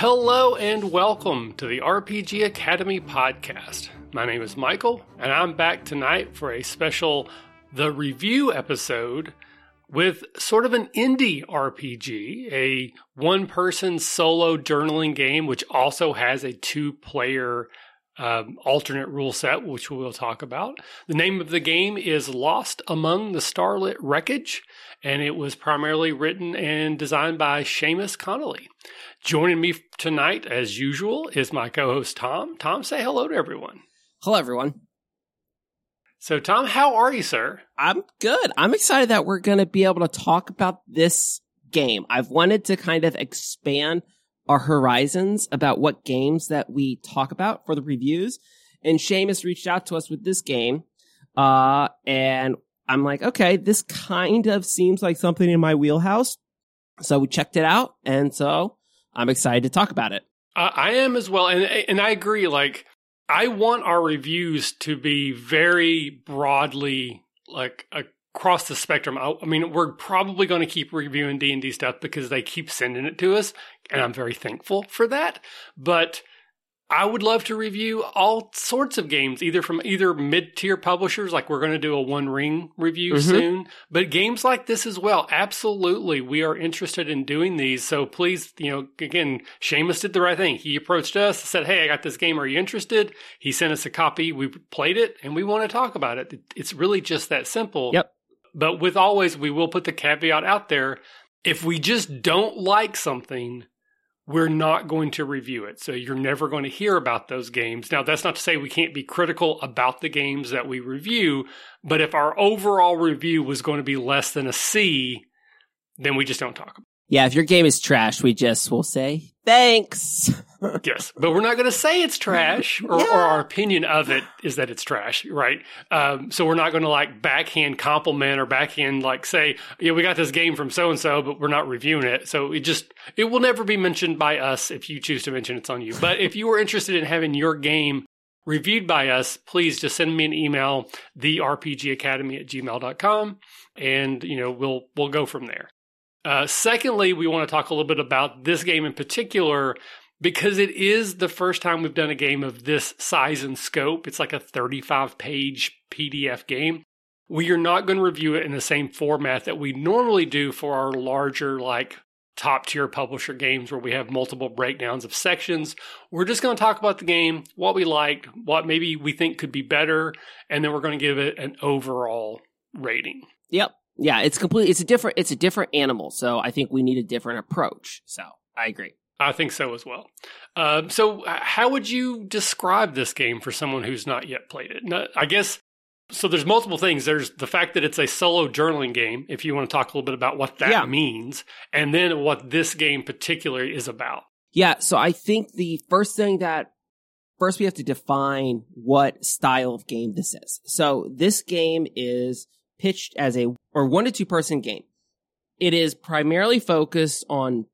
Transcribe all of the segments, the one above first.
Hello and welcome to the RPG Academy podcast. My name is Michael, and I'm back tonight for a special The Review episode with sort of an indie RPG, a one person solo journaling game, which also has a two player um, alternate rule set, which we'll talk about. The name of the game is Lost Among the Starlit Wreckage, and it was primarily written and designed by Seamus Connolly. Joining me tonight, as usual, is my co host Tom. Tom, say hello to everyone. Hello, everyone. So, Tom, how are you, sir? I'm good. I'm excited that we're going to be able to talk about this game. I've wanted to kind of expand our horizons about what games that we talk about for the reviews. And Seamus reached out to us with this game. Uh, and I'm like, okay, this kind of seems like something in my wheelhouse. So we checked it out. And so I'm excited to talk about it. Uh, I am as well. And, and I agree. Like, I want our reviews to be very broadly like across the spectrum. I, I mean, we're probably going to keep reviewing D and D stuff because they keep sending it to us, and I'm very thankful for that. But I would love to review all sorts of games, either from either mid tier publishers, like we're going to do a One Ring review mm-hmm. soon, but games like this as well. Absolutely. We are interested in doing these. So please, you know, again, Seamus did the right thing. He approached us, said, Hey, I got this game. Are you interested? He sent us a copy. We played it and we want to talk about it. It's really just that simple. Yep. But with always, we will put the caveat out there. If we just don't like something, we're not going to review it. So you're never going to hear about those games. Now, that's not to say we can't be critical about the games that we review, but if our overall review was going to be less than a C, then we just don't talk. Yeah, if your game is trash, we just will say thanks. yes, but we're not going to say it's trash, or, yeah. or, our opinion of it is that it's trash, right? Um, so we're not going to like backhand compliment or backhand like say, yeah, we got this game from so and so, but we're not reviewing it. So it just it will never be mentioned by us if you choose to mention it's on you. But if you are interested in having your game reviewed by us, please just send me an email, therpgacademy at gmail.com, and you know we'll we'll go from there. Uh, secondly, we want to talk a little bit about this game in particular because it is the first time we've done a game of this size and scope. It's like a 35 page PDF game. We are not going to review it in the same format that we normally do for our larger, like top tier publisher games where we have multiple breakdowns of sections. We're just going to talk about the game, what we liked, what maybe we think could be better, and then we're going to give it an overall rating. Yep. Yeah, it's completely it's a different it's a different animal. So I think we need a different approach. So I agree. I think so as well. Um, so, how would you describe this game for someone who's not yet played it? I guess so. There's multiple things. There's the fact that it's a solo journaling game. If you want to talk a little bit about what that yeah. means, and then what this game particularly is about. Yeah. So I think the first thing that first we have to define what style of game this is. So this game is pitched as a or one to two person game. It is primarily focused on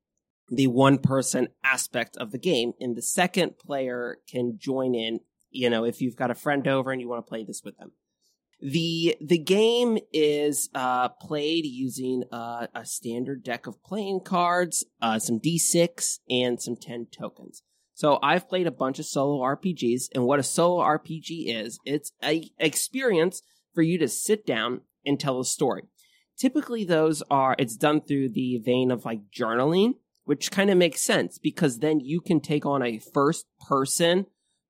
the one person aspect of the game and the second player can join in, you know, if you've got a friend over and you want to play this with them. The the game is uh, played using uh, a standard deck of playing cards, uh, some d6, and some 10 tokens. So I've played a bunch of solo RPGs, and what a solo RPG is, it's a experience for you to sit down and tell a story. Typically, those are, it's done through the vein of like journaling, which kind of makes sense because then you can take on a first person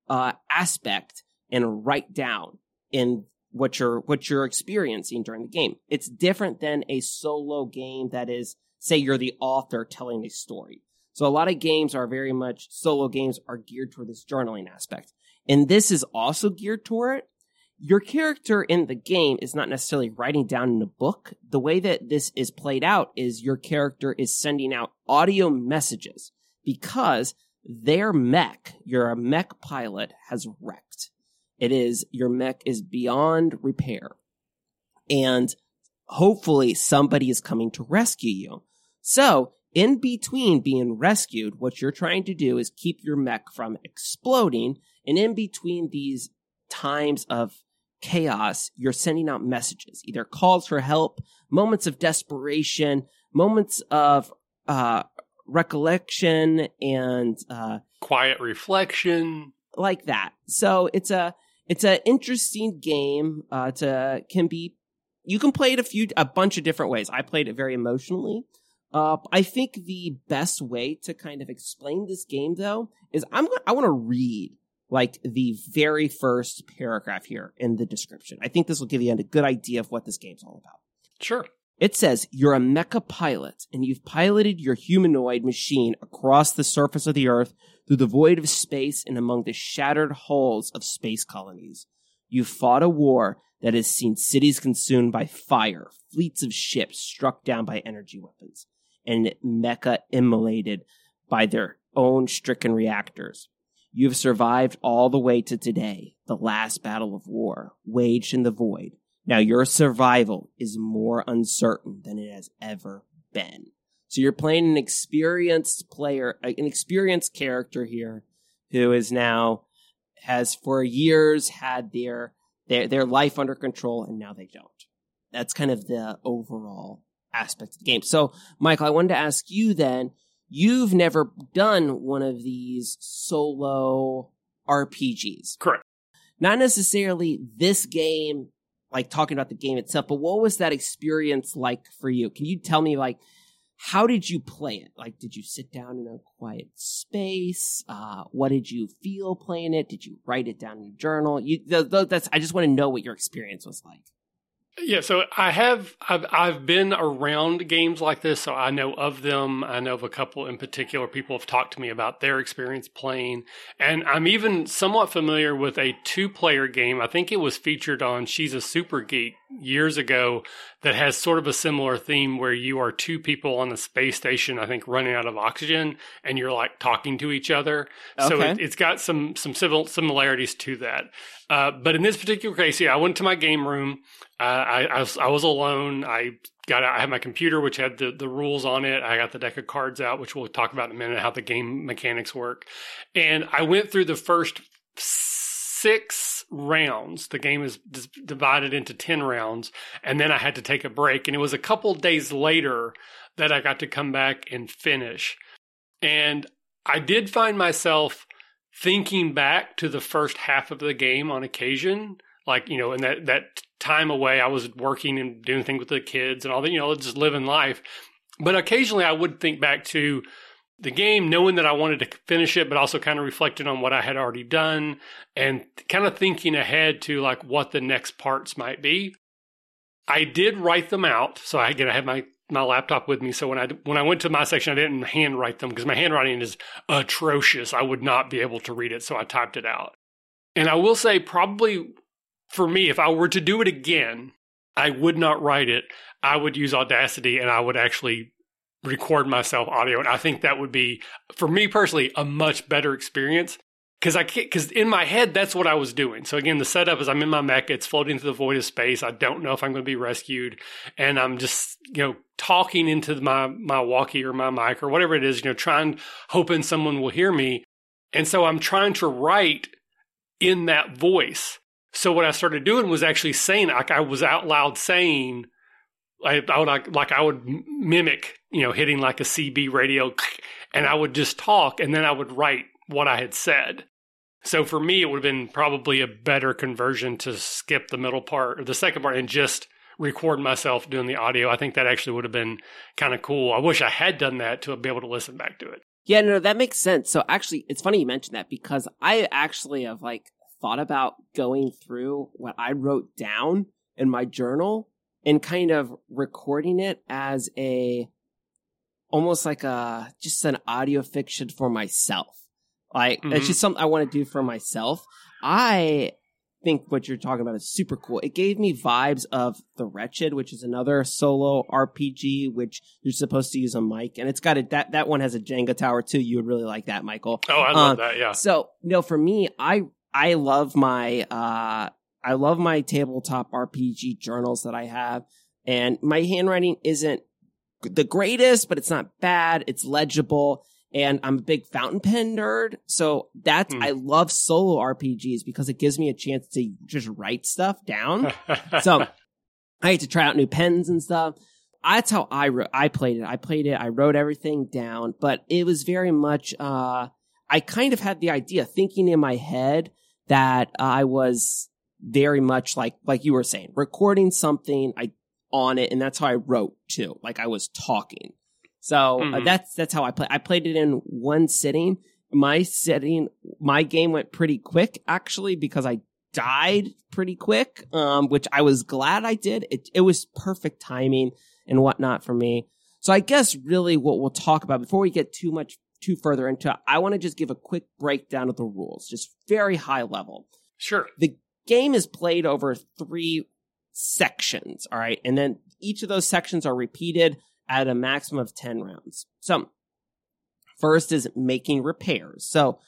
uh, aspect and write down in what you're what you're experiencing during the game. It's different than a solo game that is, say, you're the author telling a story. So a lot of games are very much solo games are geared toward this journaling aspect, and this is also geared toward it your character in the game is not necessarily writing down in a book. The way that this is played out is your character is sending out audio messages because their mech, your mech pilot, has wrecked. It is, your mech is beyond repair. And hopefully somebody is coming to rescue you. So, in between being rescued, what you're trying to do is keep your mech from exploding. And in between these times of chaos, you're sending out messages, either calls for help, moments of desperation, moments of uh, recollection and uh, quiet reflection, like that. So it's a it's an interesting game. Uh, to can be you can play it a few a bunch of different ways. I played it very emotionally. Uh, I think the best way to kind of explain this game though is I'm I want to read like the very first paragraph here in the description. I think this will give you a good idea of what this game's all about. Sure. It says you're a mecha pilot and you've piloted your humanoid machine across the surface of the earth through the void of space and among the shattered hulls of space colonies. You've fought a war that has seen cities consumed by fire, fleets of ships struck down by energy weapons, and mecha immolated by their own stricken reactors. You have survived all the way to today, the last battle of war, waged in the void. Now your survival is more uncertain than it has ever been. So you're playing an experienced player, uh, an experienced character here who is now has for years had their their their life under control and now they don't. That's kind of the overall aspect of the game. So, Michael, I wanted to ask you then, you've never done one of these solo RPGs. Correct. Not necessarily this game, like talking about the game itself, but what was that experience like for you? Can you tell me, like, how did you play it? Like, did you sit down in a quiet space? Uh, what did you feel playing it? Did you write it down in a journal? You, th- th- that's, I just want to know what your experience was like. Yeah, so I have I've I've been around games like this, so I know of them. I know of a couple in particular. People have talked to me about their experience playing, and I'm even somewhat familiar with a two-player game. I think it was featured on She's a Super Geek years ago that has sort of a similar theme where you are two people on the space station, I think running out of oxygen, and you're like talking to each other. Okay. So it, has got some some civil similarities to that. Uh, but in this particular case, yeah, I went to my game room. Uh, I, I was, I was alone. I got I had my computer which had the the rules on it. I got the deck of cards out, which we'll talk about in a minute how the game mechanics work. And I went through the first six rounds. The game is divided into 10 rounds. And then I had to take a break. And it was a couple days later that I got to come back and finish. And I did find myself thinking back to the first half of the game on occasion. Like, you know, in that, that time away, I was working and doing things with the kids and all that, you know, just living life. But occasionally I would think back to the game, knowing that I wanted to finish it, but also kind of reflecting on what I had already done and kind of thinking ahead to like what the next parts might be. I did write them out. So I again, I had my my laptop with me. So when I when I went to my section, I didn't handwrite them because my handwriting is atrocious. I would not be able to read it, so I typed it out. And I will say, probably for me, if I were to do it again, I would not write it. I would use Audacity and I would actually record myself audio. And I think that would be, for me personally, a much better experience because I can't, because in my head, that's what I was doing. So again, the setup is I'm in my mech, it's floating through the void of space. I don't know if I'm going to be rescued. And I'm just, you know, talking into my, my walkie or my mic or whatever it is, you know, trying, hoping someone will hear me. And so I'm trying to write in that voice. So what I started doing was actually saying, like I was out loud saying, I, I would like, like I would mimic, you know, hitting like a CB radio, and I would just talk, and then I would write what I had said. So for me, it would have been probably a better conversion to skip the middle part or the second part and just record myself doing the audio. I think that actually would have been kind of cool. I wish I had done that to be able to listen back to it. Yeah, no, that makes sense. So actually, it's funny you mentioned that because I actually have like thought about going through what I wrote down in my journal and kind of recording it as a almost like a just an audio fiction for myself. Like mm-hmm. it's just something I want to do for myself. I think what you're talking about is super cool. It gave me vibes of The Wretched, which is another solo RPG, which you're supposed to use a mic, and it's got a that that one has a Jenga tower too. You would really like that, Michael. Oh, I love um, that. Yeah. So you know, for me, I I love my uh I love my tabletop RPG journals that I have, and my handwriting isn't the greatest, but it's not bad. It's legible. And I'm a big fountain pen nerd. So that's, hmm. I love solo RPGs because it gives me a chance to just write stuff down. so I get to try out new pens and stuff. that's how I wrote, I played it. I played it. I wrote everything down, but it was very much, uh, I kind of had the idea thinking in my head that I was very much like, like you were saying, recording something I on it. And that's how I wrote too. Like I was talking. So mm-hmm. uh, that's, that's how I play. I played it in one sitting. My sitting, my game went pretty quick actually because I died pretty quick. Um, which I was glad I did. It, it was perfect timing and whatnot for me. So I guess really what we'll talk about before we get too much too further into it, I want to just give a quick breakdown of the rules, just very high level. Sure. The game is played over three sections, all right? And then each of those sections are repeated at a maximum of 10 rounds. So, first is making repairs. So,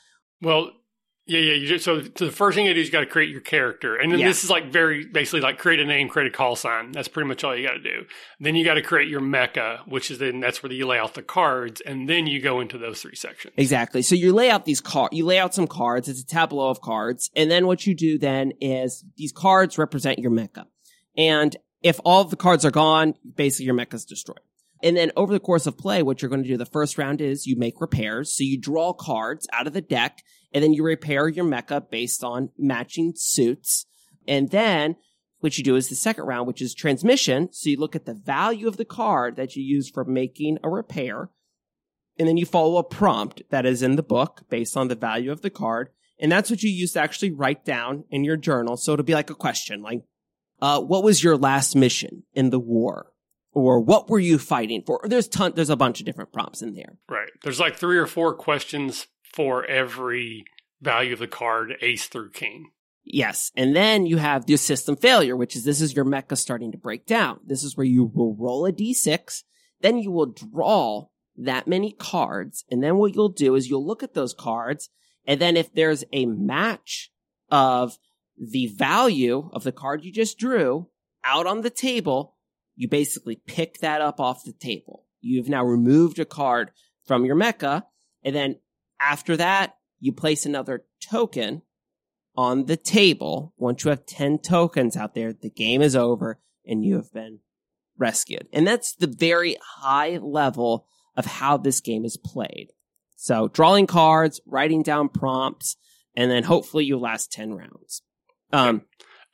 well, yeah, yeah. You just, so, so the first thing you do is you got to create your character, and then yeah. this is like very basically like create a name, create a call sign. That's pretty much all you got to do. Then you got to create your mecha, which is then that's where you lay out the cards, and then you go into those three sections. Exactly. So you lay out these card, you lay out some cards. It's a tableau of cards, and then what you do then is these cards represent your mecha, and if all the cards are gone, basically your mecha is destroyed. And then over the course of play, what you're going to do the first round is you make repairs. So you draw cards out of the deck and then you repair your mecha based on matching suits. And then what you do is the second round, which is transmission. So you look at the value of the card that you use for making a repair. And then you follow a prompt that is in the book based on the value of the card. And that's what you use to actually write down in your journal. So it'll be like a question, like, uh, what was your last mission in the war? or what were you fighting for? There's ton, there's a bunch of different prompts in there. Right. There's like three or four questions for every value of the card, ace through king. Yes. And then you have the system failure, which is this is your mecha starting to break down. This is where you will roll a d6. Then you will draw that many cards. And then what you'll do is you'll look at those cards. And then if there's a match of the value of the card you just drew out on the table, you basically pick that up off the table. You've now removed a card from your mecha, and then after that, you place another token on the table. Once you have 10 tokens out there, the game is over and you have been rescued. And that's the very high level of how this game is played. So drawing cards, writing down prompts, and then hopefully you last 10 rounds. Um,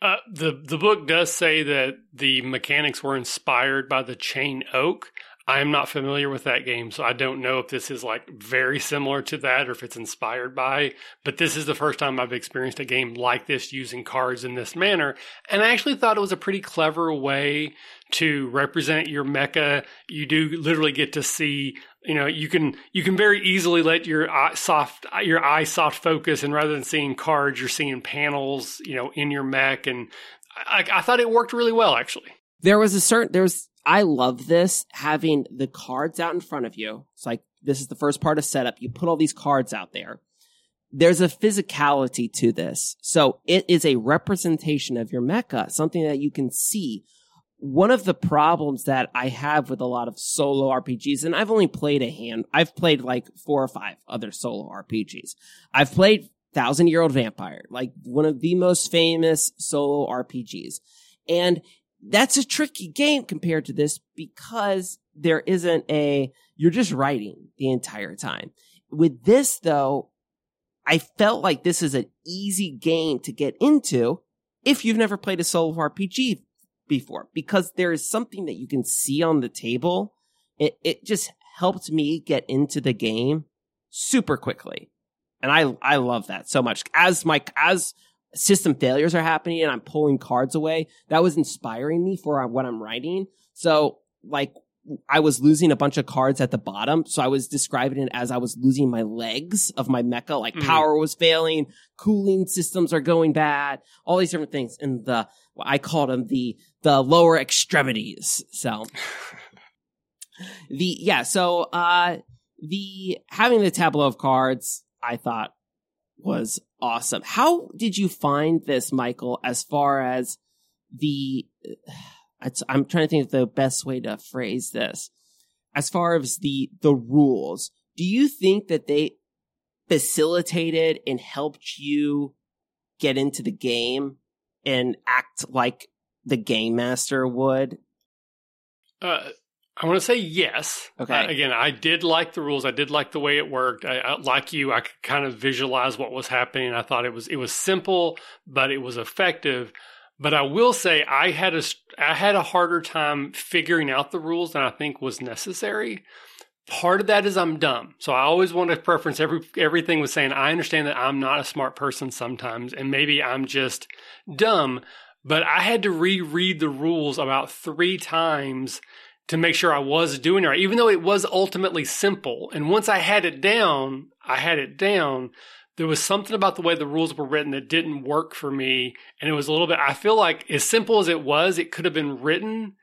uh, the the book does say that the mechanics were inspired by the Chain Oak. I am not familiar with that game, so I don't know if this is like very similar to that or if it's inspired by. But this is the first time I've experienced a game like this using cards in this manner. And I actually thought it was a pretty clever way to represent your mecha. You do literally get to see you know you can you can very easily let your eye soft your eye soft focus and rather than seeing cards you're seeing panels you know in your mech and I, I thought it worked really well actually. There was a certain there was i love this having the cards out in front of you. It's like this is the first part of setup. You put all these cards out there. There's a physicality to this. So it is a representation of your mecha something that you can see one of the problems that I have with a lot of solo RPGs, and I've only played a hand, I've played like four or five other solo RPGs. I've played Thousand Year Old Vampire, like one of the most famous solo RPGs. And that's a tricky game compared to this because there isn't a, you're just writing the entire time. With this though, I felt like this is an easy game to get into if you've never played a solo RPG before because there is something that you can see on the table. It, it just helped me get into the game super quickly. And I, I love that so much. As my, as system failures are happening and I'm pulling cards away, that was inspiring me for what I'm writing. So like I was losing a bunch of cards at the bottom. So I was describing it as I was losing my legs of my mecha, like mm. power was failing, cooling systems are going bad, all these different things. And the, I called them the, the lower extremities. So the, yeah. So, uh, the, having the tableau of cards, I thought was awesome. How did you find this, Michael, as far as the, I'm trying to think of the best way to phrase this. As far as the, the rules, do you think that they facilitated and helped you get into the game and act like the game master would? Uh, I want to say yes. Okay. Uh, again, I did like the rules. I did like the way it worked. I, I, like you, I could kind of visualize what was happening. I thought it was it was simple, but it was effective. But I will say I had a I had a harder time figuring out the rules than I think was necessary. Part of that is I'm dumb, so I always want to preference every everything with saying I understand that I'm not a smart person sometimes, and maybe I'm just dumb. But I had to reread the rules about three times to make sure I was doing it right, even though it was ultimately simple. And once I had it down, I had it down. There was something about the way the rules were written that didn't work for me. And it was a little bit, I feel like as simple as it was, it could have been written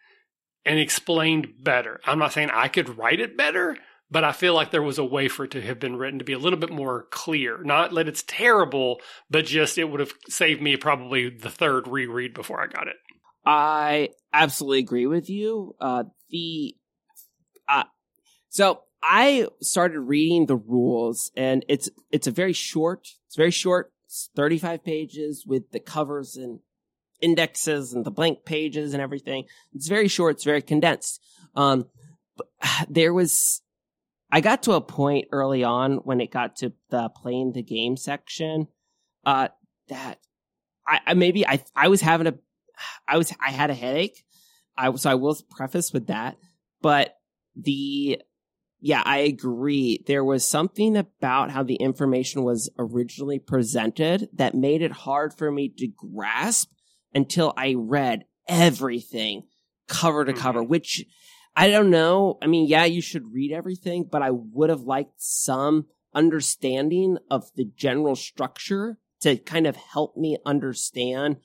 and explained better. I'm not saying I could write it better, but I feel like there was a way for it to have been written to be a little bit more clear. Not that it's terrible, but just it would have saved me probably the third reread before I got it. I absolutely agree with you. Uh, the uh, so I started reading the rules, and it's it's a very short. It's very short. It's thirty five pages with the covers and indexes and the blank pages and everything. It's very short. It's very condensed. Um, there was I got to a point early on when it got to the playing the game section, uh, that I, I maybe I I was having a I was I had a headache. I so I will preface with that, but the yeah, I agree. There was something about how the information was originally presented that made it hard for me to grasp until I read everything cover to cover, mm-hmm. which I don't know. I mean, yeah, you should read everything, but I would have liked some understanding of the general structure to kind of help me understand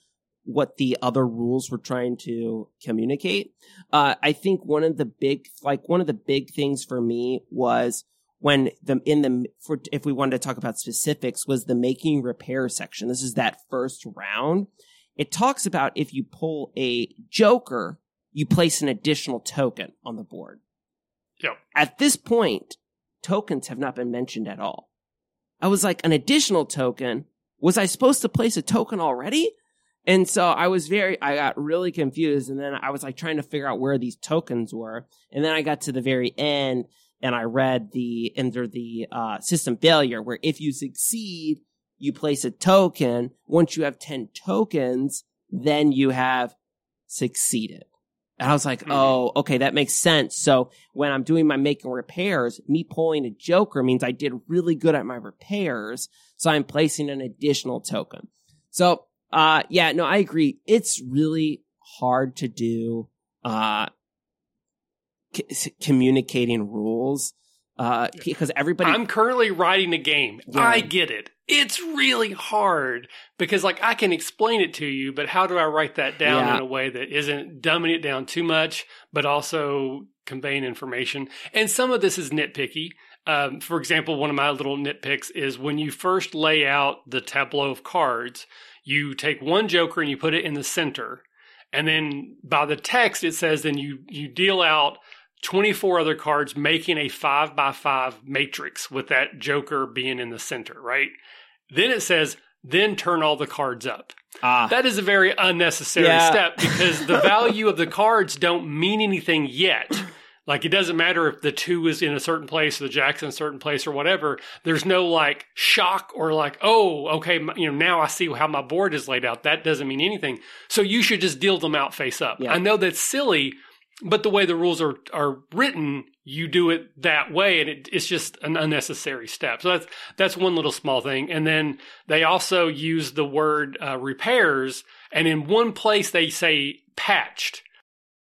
what the other rules were trying to communicate. Uh, I think one of the big, like one of the big things for me was when the in the for if we wanted to talk about specifics was the making repair section. This is that first round. It talks about if you pull a joker, you place an additional token on the board. Yep. At this point, tokens have not been mentioned at all. I was like, an additional token? Was I supposed to place a token already? And so I was very, I got really confused. And then I was like trying to figure out where these tokens were. And then I got to the very end and I read the, under the uh, system failure where if you succeed, you place a token. Once you have 10 tokens, then you have succeeded. And I was like, mm-hmm. oh, okay, that makes sense. So when I'm doing my making repairs, me pulling a joker means I did really good at my repairs. So I'm placing an additional token. So uh, yeah, no, I agree. It's really hard to do, uh, c- communicating rules, uh, because everybody. I'm currently writing a game. Yeah. I get it. It's really hard because, like, I can explain it to you, but how do I write that down yeah. in a way that isn't dumbing it down too much, but also conveying information? And some of this is nitpicky. Um, for example, one of my little nitpicks is when you first lay out the tableau of cards, you take one joker and you put it in the center. And then by the text, it says then you, you deal out 24 other cards, making a five by five matrix with that joker being in the center, right? Then it says, then turn all the cards up. Ah. That is a very unnecessary yeah. step because the value of the cards don't mean anything yet. Like it doesn't matter if the two is in a certain place or the jack's in a certain place or whatever. There's no like shock or like, oh, okay, you know, now I see how my board is laid out. That doesn't mean anything. So you should just deal them out face up. Yeah. I know that's silly, but the way the rules are are written, you do it that way, and it, it's just an unnecessary step. So that's that's one little small thing. And then they also use the word uh, repairs, and in one place they say patched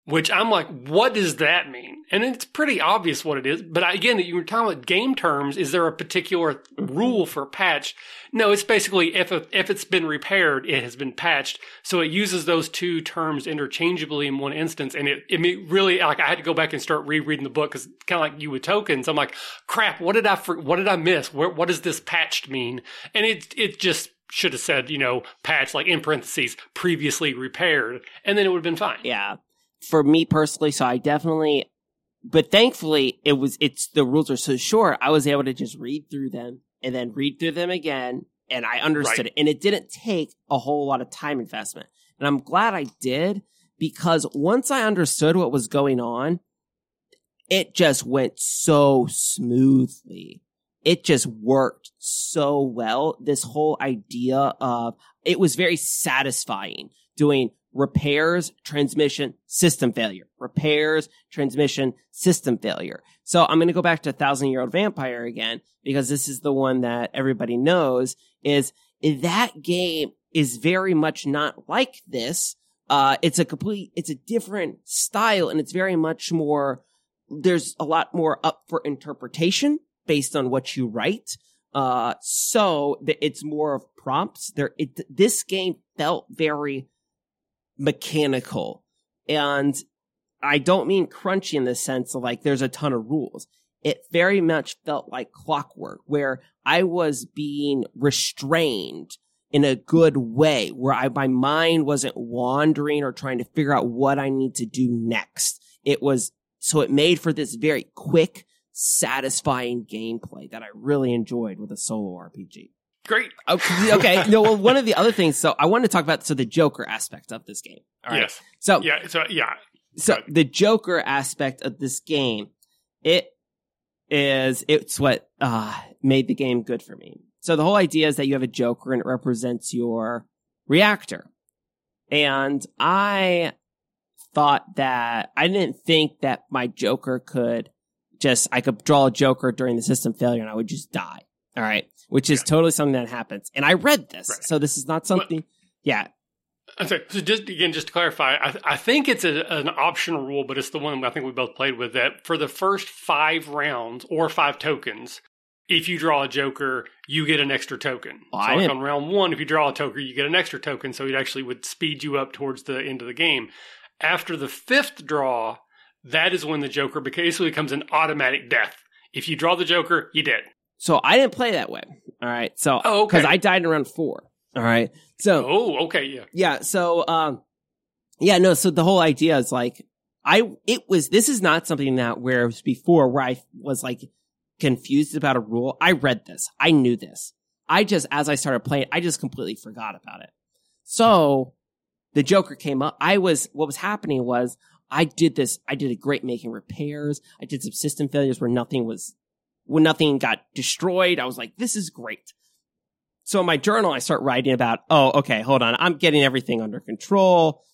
which I'm like, what does that mean? And it's pretty obvious what it is. But again, you were talking about game terms. Is there a particular rule for patch? No, it's basically if a, if it's been repaired, it has been patched. So it uses those two terms interchangeably in one instance. And it, it really like I had to go back and start rereading the book because kind of like you with tokens. I'm like, crap, what did I what did I miss? Where, what does this patched mean? And it it just should have said, you know, patch like in parentheses previously repaired, and then it would have been fine. Yeah for me personally, so I definitely, but thankfully it was, it's, the rules are so short. I was able to just read through them and then read through them again. And I understood right. it. And it didn't take a whole lot of time investment. And I'm glad I did because once I understood what was going on, it just went so smoothly. It just worked so well. This whole idea of it was very satisfying doing repairs, transmission, system failure, repairs, transmission, system failure. So I'm going to go back to a Thousand Year Old Vampire again because this is the one that everybody knows is that game is very much not like this. Uh, it's a complete, it's a different style and it's very much more, there's a lot more up for interpretation based on what you write. Uh, so it's more of prompts. There, it, this game felt very mechanical. And I don't mean crunchy in the sense of like there's a ton of rules. It very much felt like clockwork where I was being restrained in a good way where I, my mind wasn't wandering or trying to figure out what I need to do next. It was, so it made for this very quick, satisfying gameplay that I really enjoyed with a solo RPG. Great. Okay. okay. no, well, one of the other things, so I want to talk about, so the Joker aspect of this game. All right. Yes. So, Yeah. So yeah. so the Joker aspect of this game, it is, it's what, uh, made the game good for me. So the whole idea is that you have a Joker and it represents your reactor. And I thought that, I didn't think that my Joker could just, I could draw a Joker during the system failure and I would just die. All right. Which is Yeah. totally something that happens. And I read this. Right. So this is not something, yeah. I'm sorry. So just again, just to clarify, I, I think it's a, an optional rule, but it's the one I think we both played with. That for the first five rounds or five tokens, if you draw a Joker, you get an extra token. Oh, so I like on round one, if you draw a Joker, you get an extra token. So it actually would speed you up towards the end of the game. After the fifth draw, that is when the Joker basically becomes an automatic death. If you draw the Joker, you dead. So I didn't play that way. All right. So, Oh, okay. because I died in round four. All right. So, Oh, okay, yeah. yeah. So, um, yeah, no. So the whole idea is like, I, it was, this is not something that where it was before where I was like confused about a rule. I read this. I knew this. I just, as I started playing, I just completely forgot about it. So the Joker came up. I was, what was happening was I did this. I did a great making repairs. I did some system failures where nothing was, when nothing got destroyed. I was like, this is great. So in my journal, I start writing about, oh, okay, hold on. I'm getting everything under control.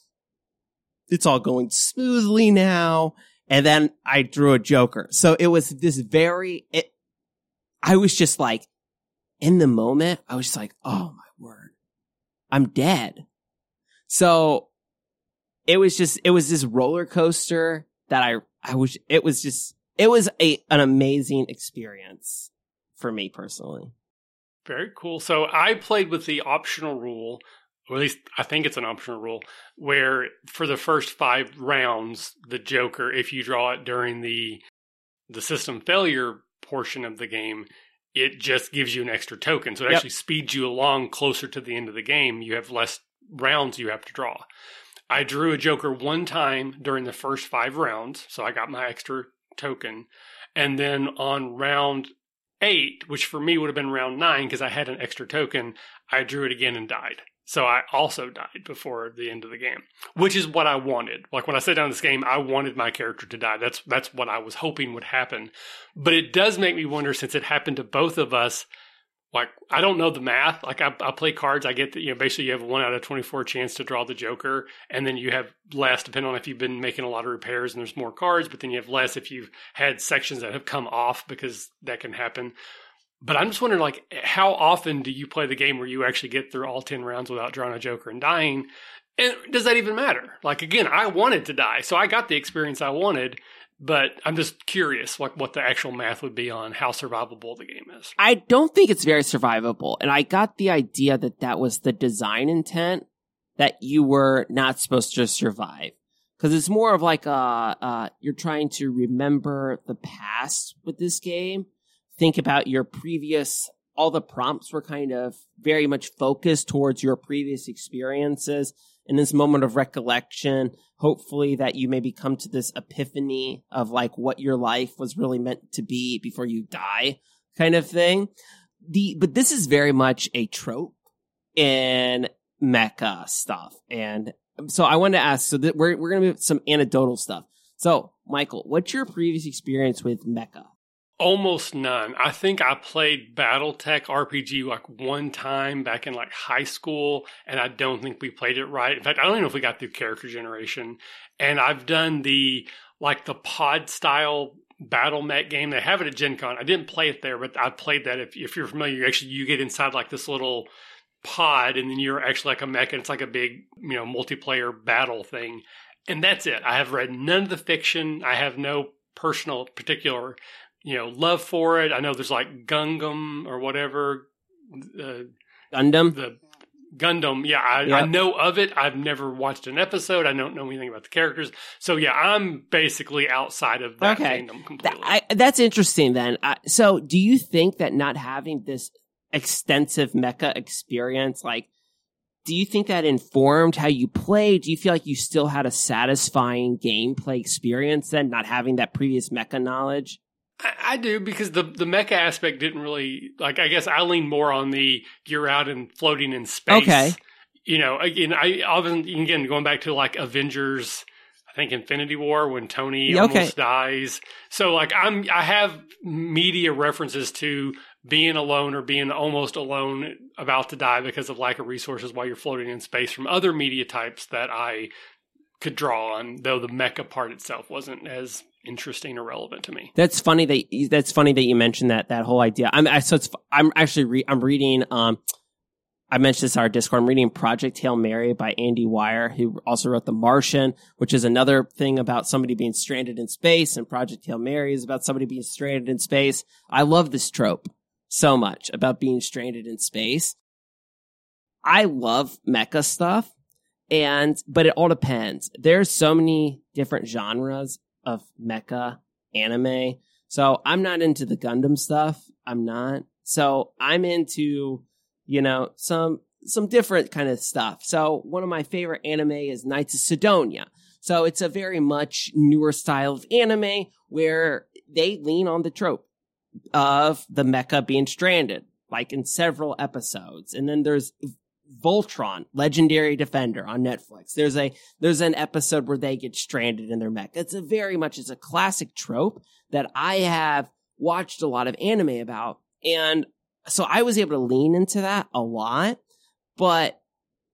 It's all going smoothly now. And then I drew a Joker. So it was this very, it, I was just like, in the moment, I was just like, oh my word, I'm dead. So it was just, it was this roller coaster that I, I was, it was just, it was a, an amazing experience for me personally. Very cool. So I played with the optional rule, or at least I think it's an optional rule, where for the first five rounds, the Joker, if you draw it during the the system failure portion of the game, it just gives you an extra token. So it Yep. actually speeds you along closer to the end of the game. You have less rounds you have to draw. I drew a Joker one time during the first five rounds, so I got my extra token. And then on round eight, which for me would have been round nine because I had an extra token, I drew it again and died. So I also died before the end of the game, which is what I wanted. Like when I sat down this game, I wanted my character to die. That's that's what I was hoping would happen. But it does make me wonder since it happened to both of us. Like I don't know the math. Like I, I play cards, I get that you know basically you have a one out of twenty four chance to draw the Joker, and then you have less depending on if you've been making a lot of repairs and there's more cards. But then you have less if you've had sections that have come off because that can happen. But I'm just wondering, like, how often do you play the game where you actually get through all 10 rounds without drawing a Joker and dying? And does that even matter? Like, again, I wanted to die, so I got the experience I wanted, but I'm just curious, like, what the actual math would be on how survivable the game is. I don't think it's very survivable. And I got the idea that that was the design intent that you were not supposed to survive. Cause it's more of like, uh, uh, you're trying to remember the past with this game. Think about your previous, all the prompts were kind of very much focused towards your previous experiences in this moment of recollection. Hopefully that you maybe come to this epiphany of like what your life was really meant to be before you die kind of thing. The, but this is very much a trope in mecha stuff. And so I wanted to ask, so that we're, we're going to move some anecdotal stuff. So Michael, what's your previous experience with Mecha? Almost none. I think I played BattleTech RPG like one time back in like high school, and I don't think we played it right. In fact, I don't even know if we got through character generation. And I've done the like the pod style battle mech game. They have it at Gen Con. I didn't play it there, but I played that. If, if you're familiar, actually you get inside like this little pod, and then you're actually like a mech, and it's like a big you know multiplayer battle thing. And that's it. I have read none of the fiction. I have no personal particular you know love for it. I know there's like Gungam or whatever. Uh, Gundam. The Gundam. Yeah, I, yep. I, know of it. I've never watched an episode. I don't know anything about the characters. So yeah, I'm basically outside of that okay. kingdom completely. That, I, that's interesting. Then, uh, so do you think that not having this extensive mecha experience, like, do you think that informed how you play? Do you feel like you still had a satisfying gameplay experience then, not having that previous mecha knowledge? I, I, do because the the mecha aspect didn't really like. I guess I lean more on the you're out and floating in space. Okay. You know, again, I often again going back to like Avengers. I think Infinity War when Tony okay. almost dies. So like I'm I have media references to being alone or being almost alone about to die because of lack of resources while you're floating in space from other media types that I could draw on, though the mecha part itself wasn't as interesting or relevant to me. That's funny that that's funny that you mentioned that that whole idea. I'm I, so it's I'm actually re, I'm reading um I mentioned this our Discord. I'm reading Project Hail Mary by Andy Weir, who also wrote The Martian, which is another thing about somebody being stranded in space. And Project Hail Mary is about somebody being stranded in space. I love this trope so much about being stranded in space. I love mecha stuff. And, but it all depends. There's so many different genres of mecha anime. So I'm not into the Gundam stuff. I'm not. So I'm into, you know, some some different kind of stuff. So one of my favorite anime is Knights of Sidonia. So it's a very much newer style of anime where they lean on the trope of the mecha being stranded, like in several episodes. And then there's Voltron, Legendary Defender on Netflix. There's a there's an episode where they get stranded in their mech. It's a very much it's a classic trope that I have watched a lot of anime about. And so I was able to lean into that a lot, but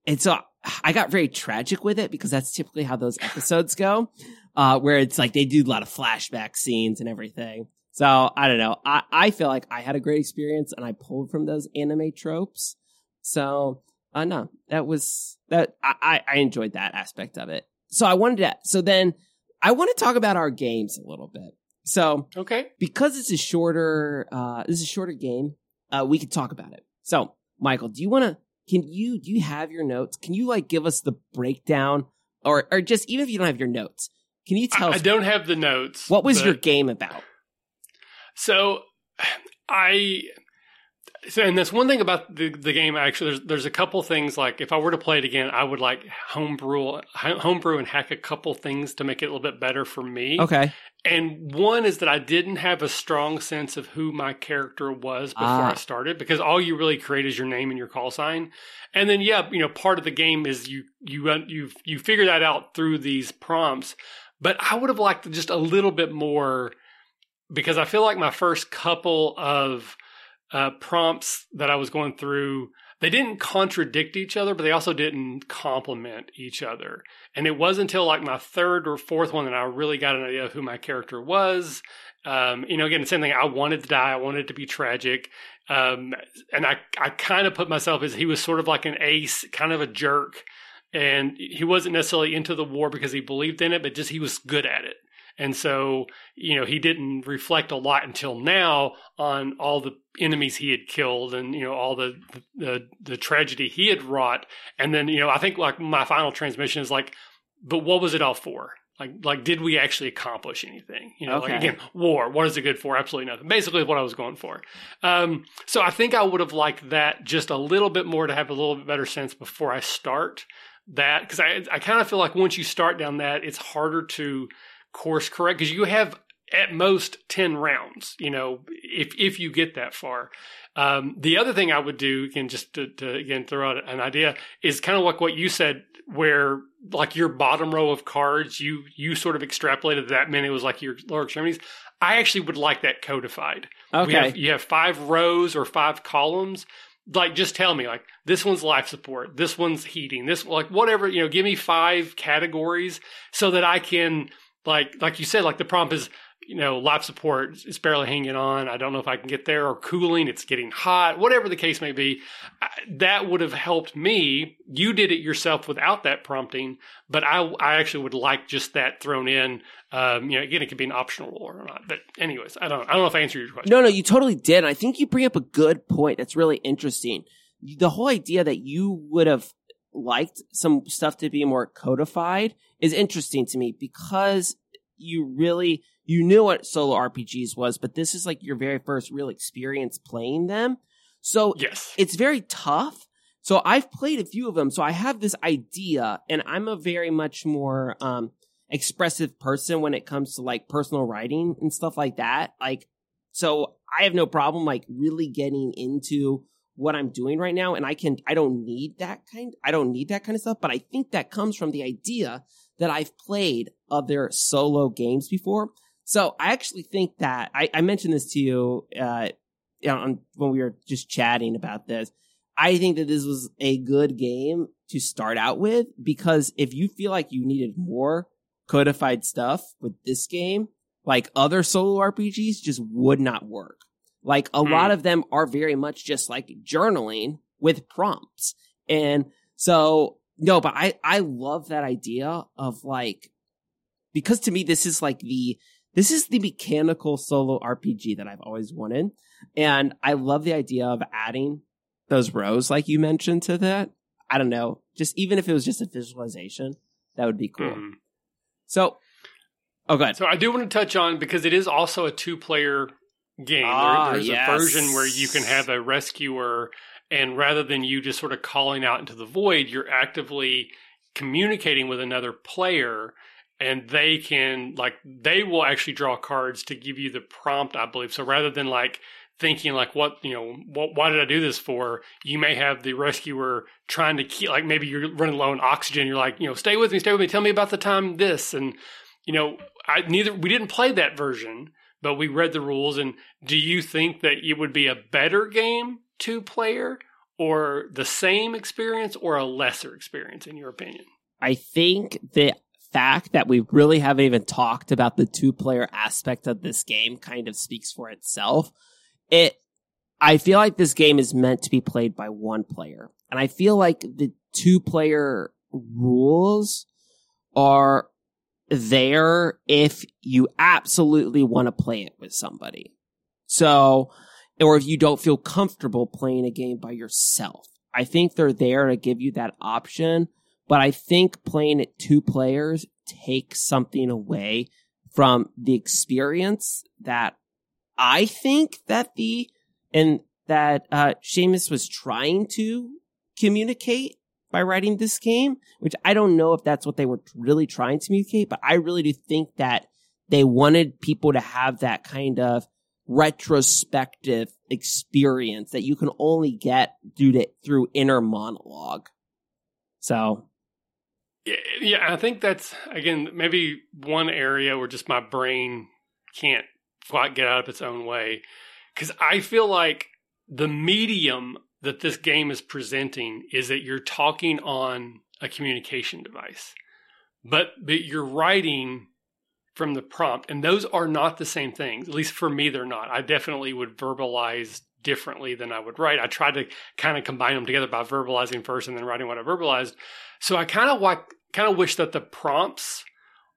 it's a I got very tragic with it because that's typically how those episodes go, uh, where it's like they do a lot of flashback scenes and everything. So I don't know. I, I feel like I had a great experience and I pulled from those anime tropes. So uh, no, that was that. I, I enjoyed that aspect of it. So I wanted to. So then I want to talk about our games a little bit. So okay, because it's a shorter, uh, this is a shorter game. Uh, we could talk about it. So Michael, do you want to? Can you do you have your notes? Can you like give us the breakdown, or or just even if you don't have your notes, can you tell? I, us, I don't have the notes. What was your game about? So I so, and that's one thing about the, the game. Actually, there's there's a couple things like if I were to play it again, I would like homebrew homebrew and hack a couple things to make it a little bit better for me. Okay. And one is that I didn't have a strong sense of who my character was before ah. I started because all you really create is your name and your call sign. And then yeah, you know, part of the game is you you you you figure that out through these prompts. But I would have liked just a little bit more because I feel like my first couple of uh, prompts that I was going through, they didn't contradict each other, but they also didn't complement each other. And it wasn't until like my third or fourth one that I really got an idea of who my character was. Um, you know, again, the same thing. I wanted to die. I wanted to be tragic. Um, and I, I kind of put myself as he was sort of like an ace, kind of a jerk. And he wasn't necessarily into the war because he believed in it, but just he was good at it. And so, you know, he didn't reflect a lot until now on all the enemies he had killed and, you know, all the, the, the tragedy he had wrought. And then, you know, I think like my final transmission is like, but what was it all for? Like, like, did we actually accomplish anything? You know, okay. like again, war. What is it good for? Absolutely nothing. Basically, what I was going for. Um, so I think I would have liked that just a little bit more to have a little bit better sense before I start that because I I kind of feel like once you start down that, it's harder to course correct because you have at most 10 rounds you know if if you get that far um, the other thing i would do again just to, to, again throw out an idea is kind of like what you said where like your bottom row of cards, you you sort of extrapolated that meant it was like your lower extremities. I actually would like that codified. Okay. Have, you have five rows or five columns. Like, just tell me, like, this one's life support, this one's heating, this, like, whatever, you know, give me five categories so that I can, like, like you said, like, the prompt is, you know, life support is barely hanging on. I don't know if I can get there or cooling. It's getting hot, whatever the case may be. That would have helped me. You did it yourself without that prompting, but I, I actually would like just that thrown in. Um, you know, again, it could be an optional or not. But anyways, I don't, I don't know if I answered your question. No, no, you totally did. I think you bring up a good point. That's really interesting. The whole idea that you would have liked some stuff to be more codified is interesting to me because you really you knew what solo RPGs was, but this is like your very first real experience playing them. So yes. it's very tough. So I've played a few of them. So I have this idea and I'm a very much more, um, expressive person when it comes to like personal writing and stuff like that. Like, so I have no problem like really getting into what I'm doing right now. And I can, I don't need that kind, I don't need that kind of stuff, but I think that comes from the idea that I've played other solo games before. So I actually think that I, I mentioned this to you, uh, on, when we were just chatting about this. I think that this was a good game to start out with because if you feel like you needed more codified stuff with this game, like other solo RPGs just would not work. Like a hmm. lot of them are very much just like journaling with prompts. And so no, but I, I love that idea of like, because to me, this is like the, this is the mechanical solo RPG that I've always wanted. And I love the idea of adding those rows, like you mentioned to that. I don't know, just even if it was just a visualization, that would be cool. Mm. So, oh, good. So I do want to touch on because it is also a two player game. Ah, there, there's yes. a version where you can have a rescuer and rather than you just sort of calling out into the void, you're actively communicating with another player and they can like they will actually draw cards to give you the prompt i believe so rather than like thinking like what you know what, why did i do this for you may have the rescuer trying to keep like maybe you're running low on oxygen you're like you know stay with me stay with me tell me about the time this and you know i neither we didn't play that version but we read the rules and do you think that it would be a better game two player or the same experience or a lesser experience in your opinion? I think the fact that we really haven't even talked about the two player aspect of this game kind of speaks for itself. It I feel like this game is meant to be played by one player. And I feel like the two player rules are there if you absolutely want to play it with somebody. So or if you don't feel comfortable playing a game by yourself. I think they're there to give you that option, but I think playing it two players takes something away from the experience that I think that the and that uh Seamus was trying to communicate by writing this game, which I don't know if that's what they were really trying to communicate, but I really do think that they wanted people to have that kind of retrospective experience that you can only get through to, through inner monologue. So, yeah, yeah, I think that's again maybe one area where just my brain can't quite get out of its own way because I feel like the medium that this game is presenting is that you're talking on a communication device, but but you're writing from the prompt. And those are not the same things. At least for me, they're not. I definitely would verbalize differently than I would write. I tried to kind of combine them together by verbalizing first and then writing what I verbalized. So I kind of like, kind of wish that the prompts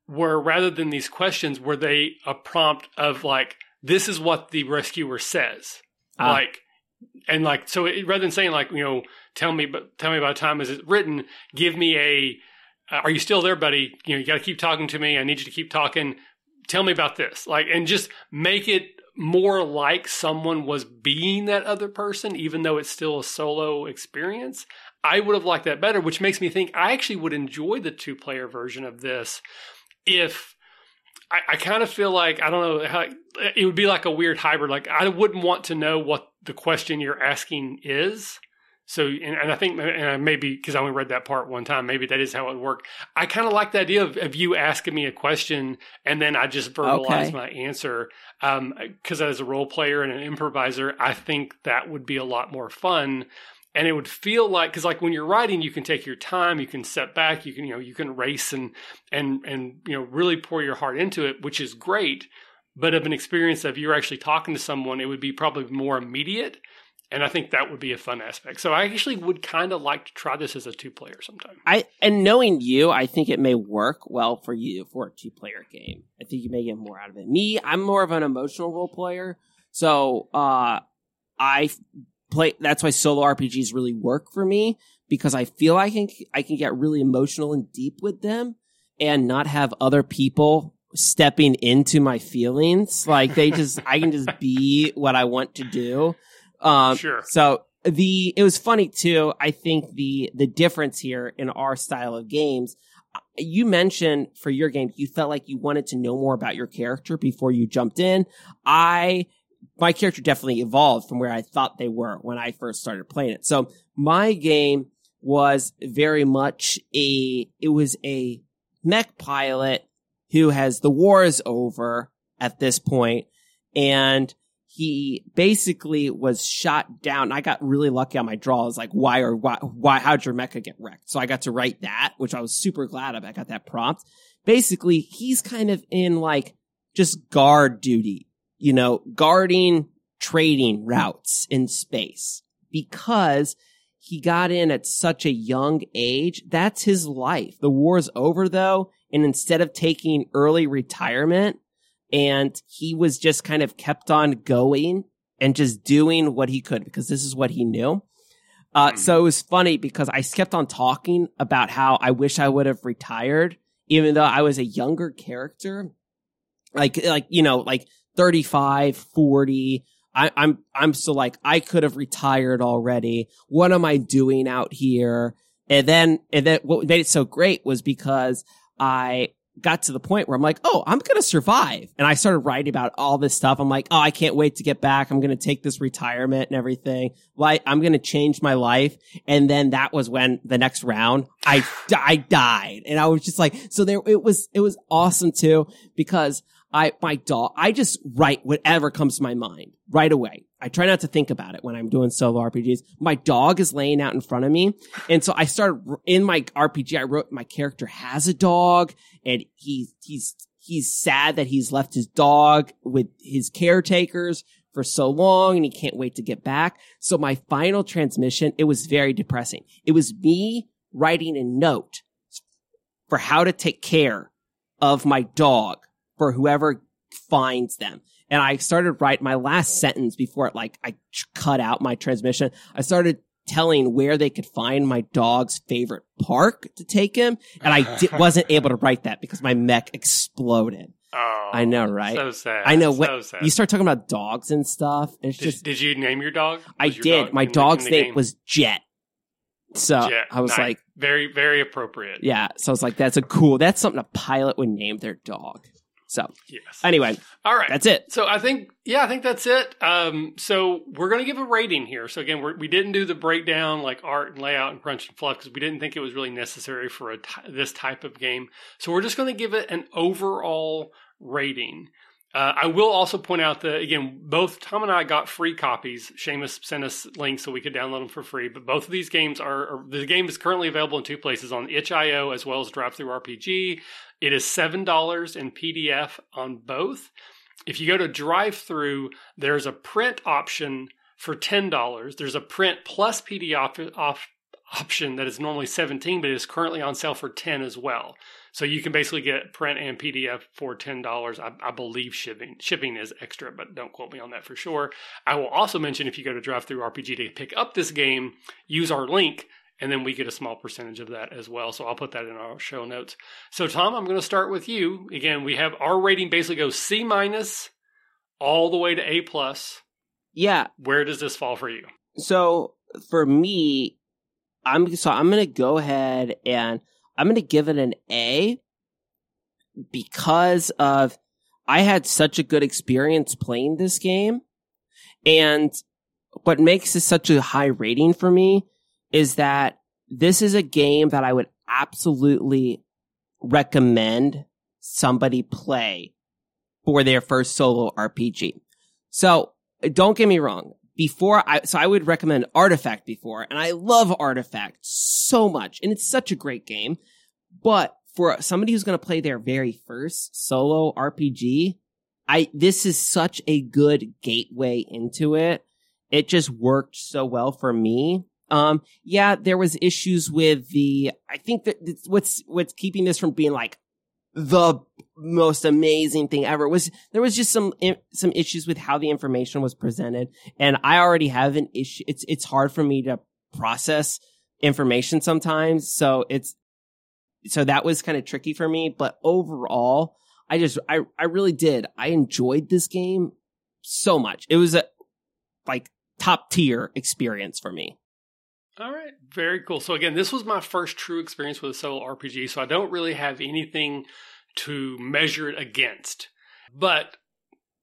were rather than these questions, were they a prompt of like, this is what the rescuer says. Ah. Like, and like, so it, rather than saying like, you know, tell me, but tell me about time is it written, give me a, uh, are you still there, buddy? You know, you got to keep talking to me. I need you to keep talking. Tell me about this. Like, and just make it more like someone was being that other person, even though it's still a solo experience. I would have liked that better, which makes me think I actually would enjoy the two player version of this if I, I kind of feel like, I don't know, how, it would be like a weird hybrid. Like, I wouldn't want to know what the question you're asking is So, and, and I think, and maybe because I only read that part one time, maybe that is how it would work. I kind of like the idea of, of you asking me a question and then I just verbalize Okay. my answer. Um, because as a role player and an improviser, I think that would be a lot more fun. And it would feel like, because like when you're writing, you can take your time, you can step back, you can, you know, you can race and, and, and, you know, really pour your heart into it, which is great. But of an experience of you're actually talking to someone, it would be probably more immediate. And I think that would be a fun aspect. So I actually would kind of like to try this as a two player sometime. I and knowing you, I think it may work well for you for a two player game. I think you may get more out of it. Me, I'm more of an emotional role player, so uh, I play. That's why solo RPGs really work for me because I feel I can I can get really emotional and deep with them, and not have other people stepping into my feelings. Like they just, I can just be what I want to do. Um, Sure. So the it was funny too. I think the the difference here in our style of games. uh, You mentioned for your game, you felt like you wanted to know more about your character before you jumped in. I my character definitely evolved from where I thought they were when I first started playing it. So my game was very much a it was a mech pilot who has the war is over at this point and he basically was shot down. I got really lucky on my draw. I was like, why or why, why, how'd your mecha get wrecked? So I got to write that, which I was super glad of. I got that prompt. Basically, he's kind of in like just guard duty, you know, guarding trading routes in space because he got in at such a young age. That's his life. The war's over though. And instead of taking early retirement, and he was just kind of kept on going and just doing what he could because this is what he knew. Uh, Mhm. so it was funny because I kept on talking about how I wish I would have retired, even though I was a younger character. Like, like, you know, like 35, 40. I, I'm, I'm still like, I could have retired already. What am I doing out here? And then, and then what made it so great was because I got to the point where I'm like, oh, I'm to survive. And I started writing about all this stuff. I'm like, oh, I can't wait to get back. I'm to take this retirement and everything. Like, I'm to change my life. And then that was when the next round I, I died. And I was just like, so there, it was, it was awesome too because I, my dog, I just write whatever comes to my mind right away. I try not to think about it when I'm doing solo RPGs. My dog is laying out in front of me. And so I started in my RPG, I wrote my character has a dog and he, he's, he's sad that he's left his dog with his caretakers for so long and he can't wait to get back. So my final transmission, it was very depressing. It was me writing a note for how to take care of my dog for whoever finds them. And I started write my last sentence before it, like I ch- cut out my transmission. I started telling where they could find my dog's favorite park to take him. And I di- wasn't able to write that because my mech exploded. Oh, I know, right? So sad. I know So what sad. you start talking about dogs and stuff. It's Did, just, did you name your dog? I your did. dog my dog's the name game? was Jet. So Jet. I was Nice. like, very, very appropriate. yeah. So I was like, that's a cool, that's something a pilot would name their dog. So Yes. anyway, All right. that's it. So I think, yeah, I think that's it. Um, so we're going to give a rating here. So again, we're, we didn't do the breakdown like art and layout and crunch and fluff because we didn't think it was really necessary for a ty- this type of game. So we're just going to give it an overall rating. Uh, I will also point out that again, both Tom and I got free copies. Seamus sent us links so we could download them for free. But both of these games are, are the game is currently available in two places on itch.io as well as DriveThru RPG. It is seven dollars in PDF on both. If you go to DriveThru, there's a print option for ten dollars. There's a print plus PDF off option that is normally seventeen, but is currently on sale for ten as well. So you can basically get print and PDF for ten dollars. I, I believe shipping shipping is extra, but don't quote me on that for sure. I will also mention if you go to DriveThru RPG to pick up this game, use our link, and then we get a small percentage of that as well. So I'll put that in our show notes. So Tom, I'm going to start with you. Again, we have our rating basically goes C minus all the way to A plus. Yeah. Where does this fall for you? So for me, I'm so I'm gonna go ahead and I'm gonna give it an A because of I had such a good experience playing this game, and what makes this such a high rating for me is that this is a game that I would absolutely recommend somebody play for their first solo RPG. So don't get me wrong. Before I, so I would recommend Artifact before, and I love Artifact so much, and it's such a great game. But for somebody who's going to play their very first solo RPG, I, this is such a good gateway into it. It just worked so well for me. Um, yeah, there was issues with the, I think that what's, what's keeping this from being like the most amazing thing ever was there was just some some issues with how the information was presented. And i already have an issue it's it's hard for me to process information sometimes. So it's so that was kind of tricky for me but overall i just i i really did. I enjoyed this game so much. It was a like top tier experience for me all right, very cool. So again, this was my first true experience with a solo RPG, so I don't really have anything to measure it against. But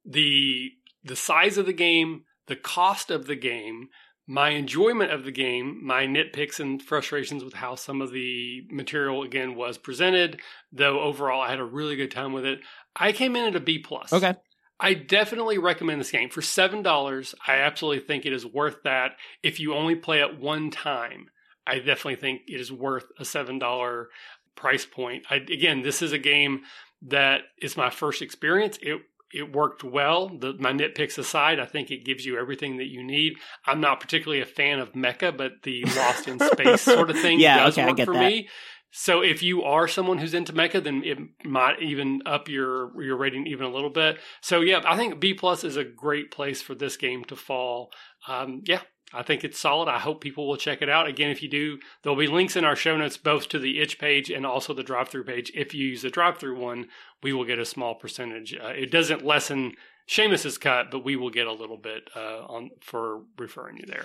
the the size of the game, the cost of the game, my enjoyment of the game, my nitpicks and frustrations with how some of the material again was presented, though overall I had a really good time with it. I came in at a B plus. Okay. I definitely recommend this game for seven dollars. I absolutely think it is worth that. If you only play it one time, I definitely think it is worth a seven dollar price point. I, again, this is a game that is my first experience. It it worked well. The, my nitpicks aside, I think it gives you everything that you need. I'm not particularly a fan of mecha, but the Lost in Space sort of thing yeah, does okay, work for that. me. So if you are someone who's into mecha, then it might even up your your rating even a little bit. So yeah, I think B plus is a great place for this game to fall. Um, yeah, I think it's solid. I hope people will check it out. Again, if you do, there'll be links in our show notes both to the itch page and also the DriveThru page. If you use the DriveThru one, we will get a small percentage. Uh, it doesn't lessen Seamus's cut, but we will get a little bit uh, on for referring you there.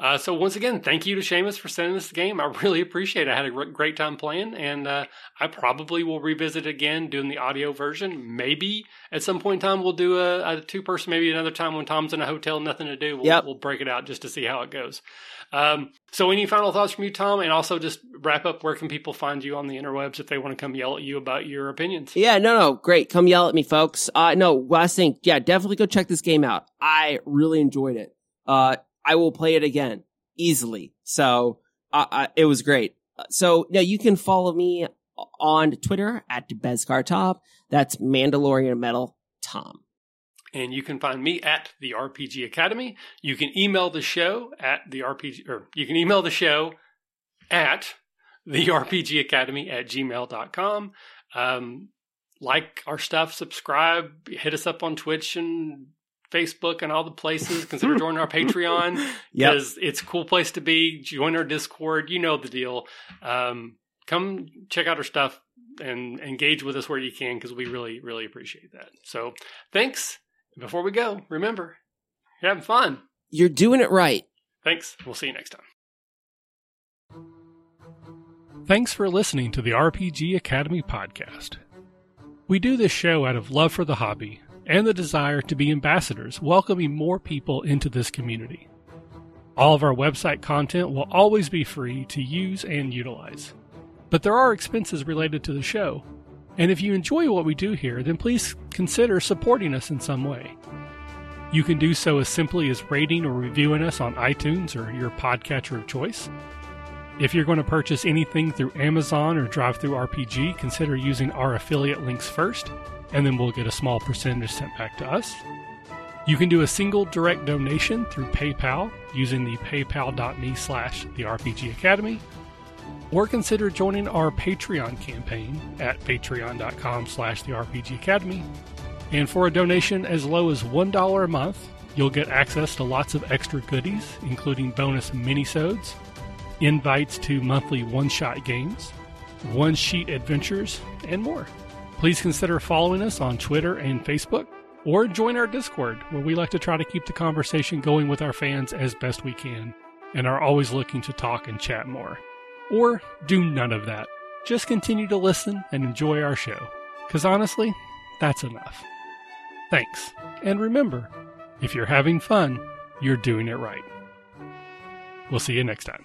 Uh, so once again, thank you to Seamus for sending this game. I really appreciate it. I had a great time playing, and uh, I probably will revisit again doing the audio version. Maybe at some point in time we'll do a, a two person. Maybe another time when Tom's in a hotel, nothing to do. We'll, yep. we'll break it out just to see how it goes. Um, so any final thoughts from you, Tom? And also just wrap up. Where can people find you on the interwebs if they want to come yell at you about your opinions? Yeah, no, no, great. Come yell at me, folks. Uh, no, last thing, yeah, definitely go check this game out. I really enjoyed it. Uh, I will play it again easily. So uh, uh, it was great. So now you can follow me on Twitter at BeskarTom. That's Mandalorian Metal Tom. And you can find me at the RPG Academy. You can email the show at the RPG, or you can email the show at the RPG Academy at gmail.com. Um, like our stuff, subscribe, hit us up on Twitch and Facebook and all the places. Consider joining our Patreon because yep. it's a cool place to be. Join our Discord. You know the deal. Um, come check out our stuff and engage with us where you can because we really, really appreciate that. So thanks. Before we go, remember, you're having fun. You're doing it right. Thanks. We'll see you next time. Thanks for listening to the RPG Academy podcast. We do this show out of love for the hobby and the desire to be ambassadors, welcoming more people into this community. All of our website content will always be free to use and utilize. But there are expenses related to the show, and if you enjoy what we do here, then please consider supporting us in some way. You can do so as simply as rating or reviewing us on iTunes or your podcatcher of choice. If you're going to purchase anything through Amazon or DriveThruRPG, consider using our affiliate links first and then we'll get a small percentage sent back to us. You can do a single direct donation through PayPal using the paypal.me slash the RPG Academy, or consider joining our Patreon campaign at patreon.com slash the RPG Academy. And for a donation as low as $1 a month, you'll get access to lots of extra goodies, including bonus minisodes, invites to monthly one-shot games, one-sheet adventures, and more. Please consider following us on Twitter and Facebook, or join our Discord, where we like to try to keep the conversation going with our fans as best we can, and are always looking to talk and chat more. Or do none of that. Just continue to listen and enjoy our show, because honestly, that's enough. Thanks, and remember, if you're having fun, you're doing it right. We'll see you next time.